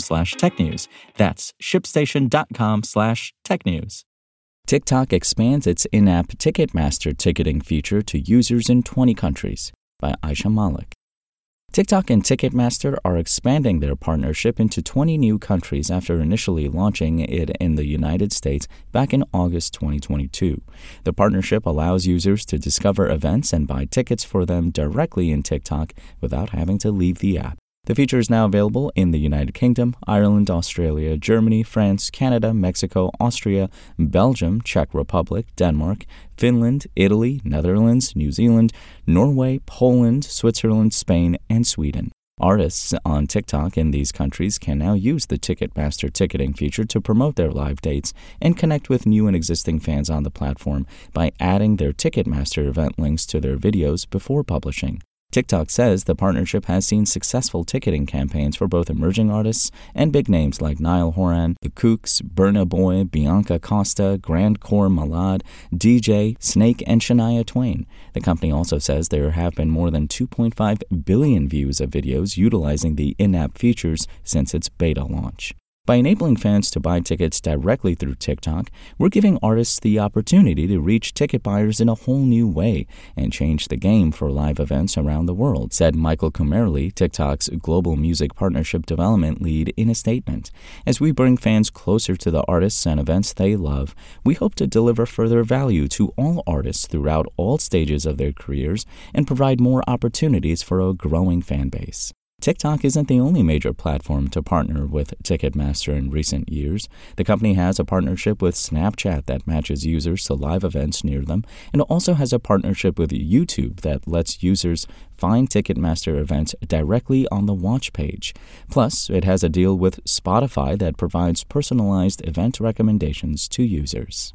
slash technews. That's shipstation.com slash technews. TikTok expands its in-app Ticketmaster ticketing feature to users in 20 countries by Aisha Malik. TikTok and Ticketmaster are expanding their partnership into 20 new countries after initially launching it in the United States back in August 2022. The partnership allows users to discover events and buy tickets for them directly in TikTok without having to leave the app. The feature is now available in the United Kingdom, Ireland, Australia, Germany, France, Canada, Mexico, Austria, Belgium, Czech Republic, Denmark, Finland, Italy, Netherlands, New Zealand, Norway, Poland, Switzerland, Spain, and Sweden. Artists on TikTok in these countries can now use the Ticketmaster ticketing feature to promote their live dates and connect with new and existing fans on the platform by adding their Ticketmaster event links to their videos before publishing. TikTok says the partnership has seen successful ticketing campaigns for both emerging artists and big names like Niall Horan, The Kooks, Burna Boy, Bianca Costa, Grand Corps Malade, DJ, Snake, and Shania Twain. The company also says there have been more than 2.5 billion views of videos utilizing the in app features since its beta launch. By enabling fans to buy tickets directly through TikTok, we're giving artists the opportunity to reach ticket buyers in a whole new way and change the game for live events around the world, said Michael Kümmerle, TikTok's global music partnership development lead, in a statement. As we bring fans closer to the artists and events they love, we hope to deliver further value to all artists throughout all stages of their careers and provide more opportunities for a growing fan base. TikTok isn't the only major platform to partner with Ticketmaster in recent years. The company has a partnership with Snapchat that matches users to live events near them, and also has a partnership with YouTube that lets users find Ticketmaster events directly on the watch page. Plus, it has a deal with Spotify that provides personalized event recommendations to users.